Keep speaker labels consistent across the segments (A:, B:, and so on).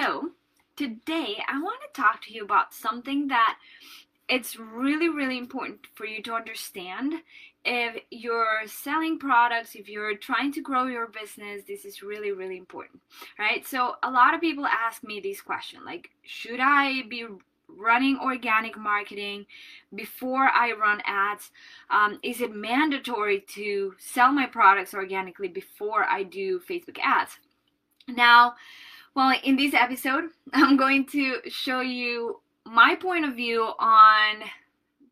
A: So, today I want to talk to you about something that it's really, really important for you to understand. If you're selling products, if you're trying to grow your business, this is really, really important, right? So, a lot of people ask me this question like, should I be running organic marketing before I run ads? Um, is it mandatory to sell my products organically before I do Facebook ads? Now, well, in this episode, I'm going to show you my point of view on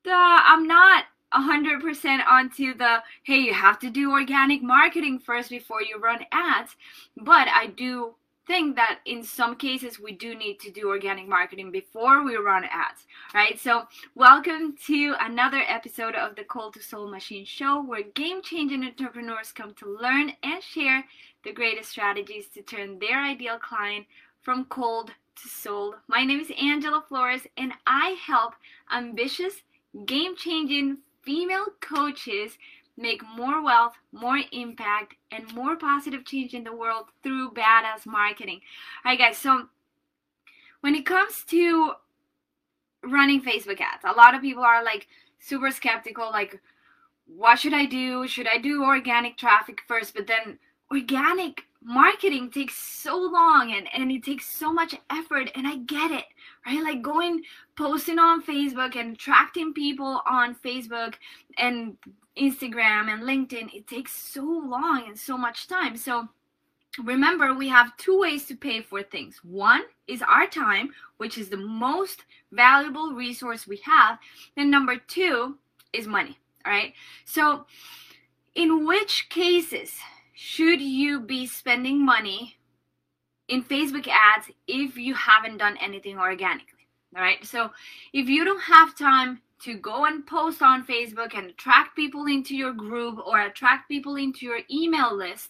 A: the I'm not 100% onto the hey, you have to do organic marketing first before you run ads, but I do think that in some cases we do need to do organic marketing before we run ads, right? So, welcome to another episode of the Cold to Sold Machine Show where game changing entrepreneurs come to learn and share the greatest strategies to turn their ideal client from cold to sold. My name is Angela Flores and I help ambitious, game changing female coaches make more wealth, more impact, and more positive change in the world through badass marketing. All right, guys, so when it comes to running Facebook ads, a lot of people are like super skeptical, like, what should I do? Should I do organic traffic first? But then organic marketing takes so long and, and it takes so much effort and I get it, right? Like going posting on Facebook and attracting people on Facebook and Instagram and LinkedIn, it takes so long and so much time. So remember, we have two ways to pay for things. One is our time, which is the most valuable resource we have. And number two is money, all right? So in which cases should you be spending money in Facebook ads if you haven't done anything organically? All right. So if you don't have time to go and post on Facebook and attract people into your group or attract people into your email list,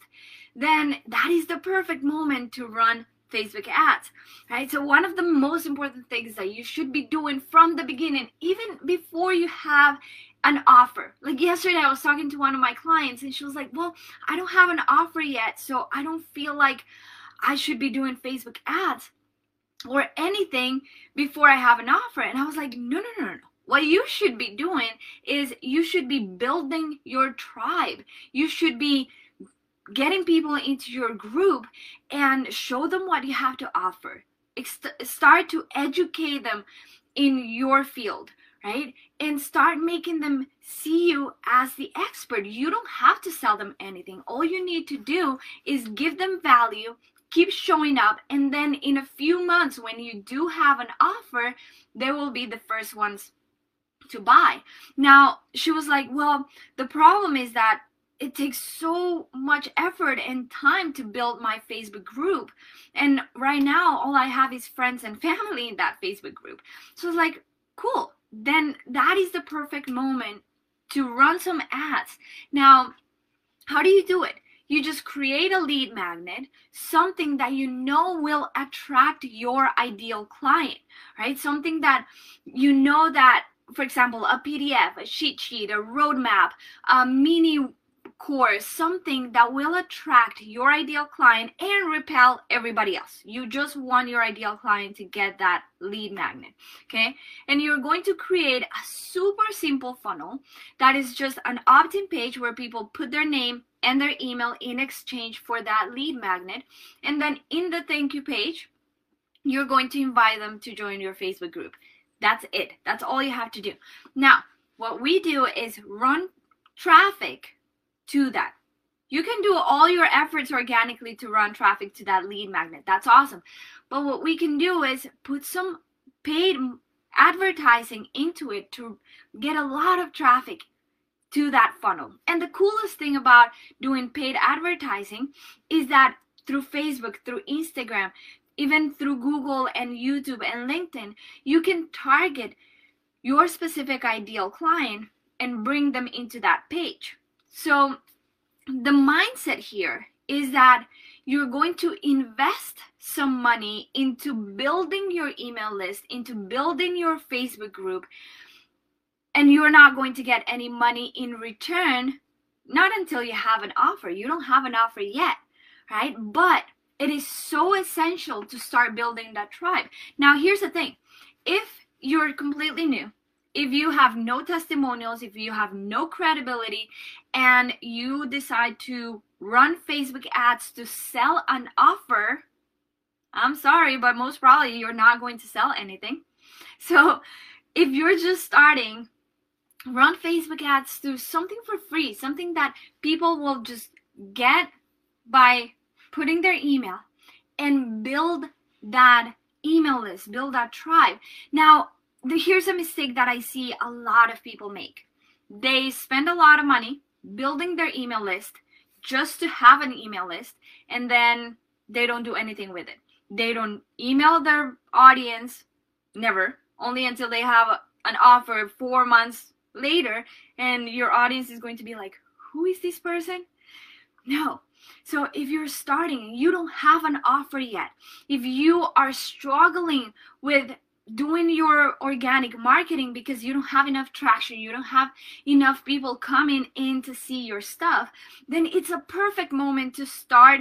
A: then that is the perfect moment to run Facebook ads, right? So, one of the most important things that you should be doing from the beginning, even before you have an offer. Like yesterday, I was talking to one of my clients, and she was like, Well, I don't have an offer yet, so I don't feel like I should be doing Facebook ads or anything before I have an offer. And I was like, No, no, no, no. What you should be doing is you should be building your tribe. You should be getting people into your group and show them what you have to offer. Start to educate them in your field right? And start making them see you as the expert. You don't have to sell them anything. All you need to do is give them value, keep showing up, and then in a few months, when you do have an offer, they will be the first ones to buy. Now, she was like, Well, the problem is that it takes so much effort and time to build my Facebook group. And right now, all I have is friends and family in that Facebook group. So it's like, cool then that is the perfect moment to run some ads. Now, how do you do it? You just create a lead magnet, something that you know will attract your ideal client, right? Something that you know that, for example, a PDF, a cheat sheet, a roadmap, a mini course, something that will attract your ideal client and repel everybody else. You just want your ideal client to get that lead magnet, okay? And you're going to create a super simple funnel that is just an opt in page where people put their name and their email in exchange for that lead magnet. And then in the thank you page, you're going to invite them to join your Facebook group. That's it. That's all you have to do. Now, what we do is run traffic to that. You can do all your efforts organically to run traffic to that lead magnet. That's awesome. But what we can do is put some paid advertising into it to get a lot of traffic to that funnel. And the coolest thing about doing paid advertising is that through Facebook, through Instagram, even through Google and YouTube and LinkedIn, you can target your specific ideal client and bring them into that page. So the mindset here is that you're going to invest some money into building your email list, into building your Facebook group, and you're not going to get any money in return, not until you have an offer. You don't have an offer yet, right? But it is so essential to start building that tribe. Now, here's the thing if you're completely new, if you have no testimonials, if you have no credibility, and you decide to run Facebook ads to sell an offer, I'm sorry, but most probably you're not going to sell anything. So if you're just starting, run Facebook ads to something for free, something that people will just get by putting their email and build that email list, build that tribe. Now, here's a mistake that I see a lot of people make. They spend a lot of money building their email list just to have an email list and then they don't do anything with it. They don't email their audience, never, only until they have an offer four months later, and your audience is going to be like, Who is this person? No. So if you're starting you don't have an offer yet, if you are struggling with doing your organic marketing because you don't have enough traction, you don't have enough people coming in to see your stuff, then it's a perfect moment to start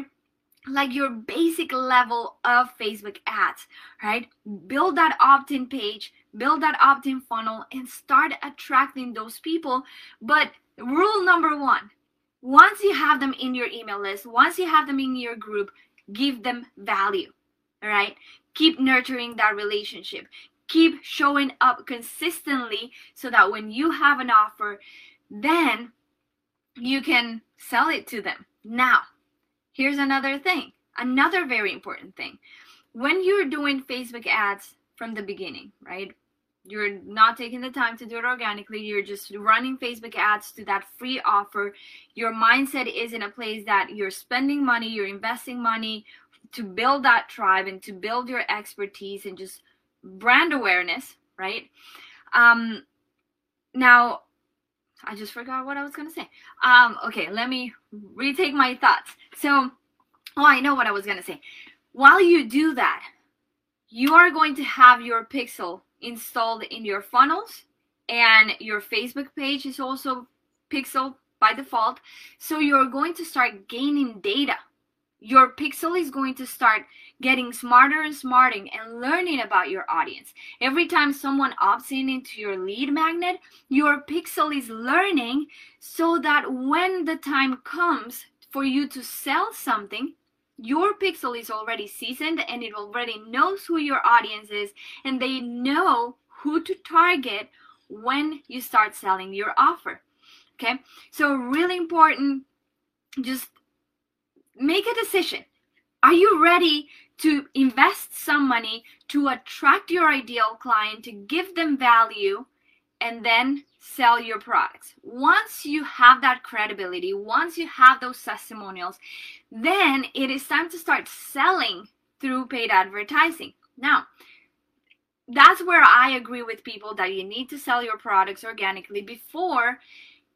A: like your basic level of Facebook ads, right? Build that opt in page, build that opt in funnel, and start attracting those people. But rule number one once you have them in your email list, once you have them in your group, give them value, all right? Keep nurturing that relationship. Keep showing up consistently so that when you have an offer, then you can sell it to them. Now, here's another thing, another very important thing. When you're doing Facebook ads from the beginning, right? You're not taking the time to do it organically. You're just running Facebook ads to that free offer. Your mindset is in a place that you're spending money, you're investing money to build that tribe and to build your expertise and just brand awareness, right? Um, now, I just forgot what I was going to say. Um, okay, let me retake my thoughts. So, oh, I know what I was going to say. While you do that, you are going to have your pixel installed in your funnels and your Facebook page is also pixel by default. So you're going to start gaining data your pixel is going to start getting smarter and smarter and learning about your audience. Every time someone opts in into your lead magnet, your pixel is learning so that when the time comes for you to sell something, your pixel is already seasoned and it already knows who your audience is and they know who to target when you start selling your offer. Okay, so really important just make a decision. Are you ready to invest some money to attract your ideal client, to give them value, and then sell your products? Once you have that credibility, once you have those testimonials, then it is time to start selling through paid advertising. Now, that's where I agree with people that you need to sell your products organically before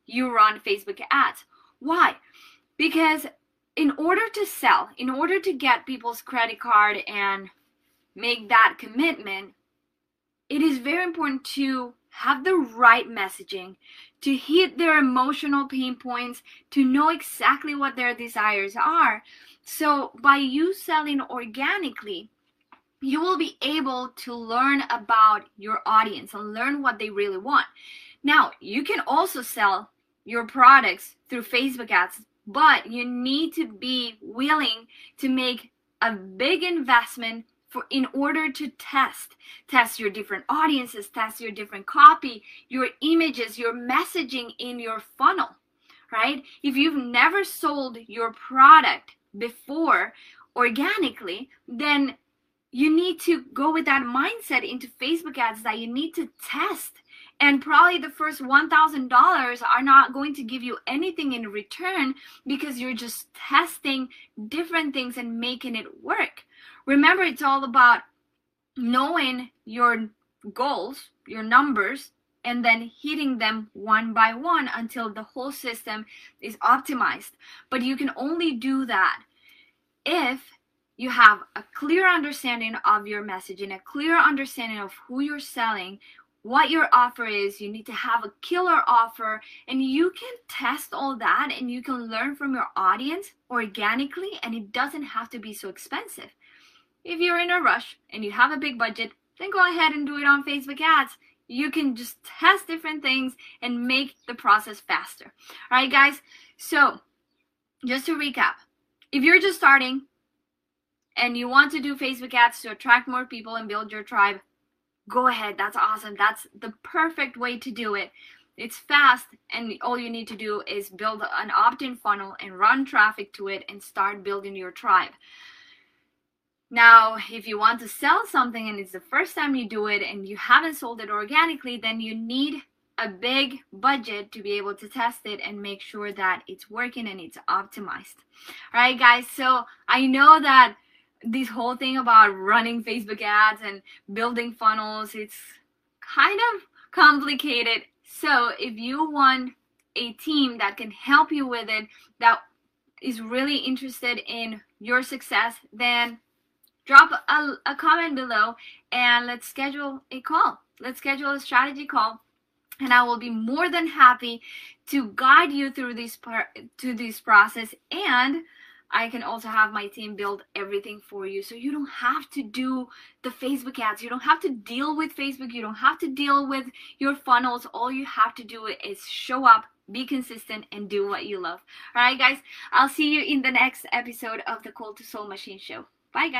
A: you run Facebook ads. Why? Because in order to sell, in order to get people's credit card and make that commitment, it is very important to have the right messaging, to hit their emotional pain points, to know exactly what their desires are. So, by you selling organically, you will be able to learn about your audience and learn what they really want. Now, you can also sell your products through Facebook ads but you need to be willing to make a big investment for in order to test test your different audiences test your different copy your images your messaging in your funnel right? If you've never sold your product before organically then you need to go with that mindset into facebook ads that you need to test and probably the first $1000 are not going to give you anything in return because you're just testing different things and making it work. Remember it's all about knowing your goals your numbers and then hitting them one by one until the whole system is optimized. But you can only do that if you have a clear understanding of your message and a clear understanding of who you're selling what your offer is. You need to have a killer offer, and you can test all that and you can learn from your audience organically, and it doesn't have to be so expensive. If you're in a rush and you have a big budget, then go ahead and do it on Facebook ads. You can just test different things and make the process faster. All right, guys. So, just to recap, if you're just starting and you want to do Facebook ads to attract more people and build your tribe, go ahead. That's awesome. That's the perfect way to do it. It's fast, and all you need to do is build an opt in funnel and run traffic to it and start building your tribe. Now, if you want to sell something and it's the first time you do it and you haven't sold it organically, then you need a big budget to be able to test it and make sure that it's working and it's optimized. All right, guys. So I know that this whole thing about running Facebook ads and building funnels, it's kind of complicated. So if you want a team that can help you with it, that is really interested in your success, then drop a, a comment below and let's schedule a call. Let's schedule a strategy call and I will be more than happy to guide you through this part to this process and I can also have my team build everything for you so you don't have to do the Facebook ads. You don't have to deal with Facebook. You don't have to deal with your funnels. All you have to do is show up, be consistent, and do what you love. All right, guys. I'll see you in the next episode of the Cold to Sold Machine Show. Bye, guys.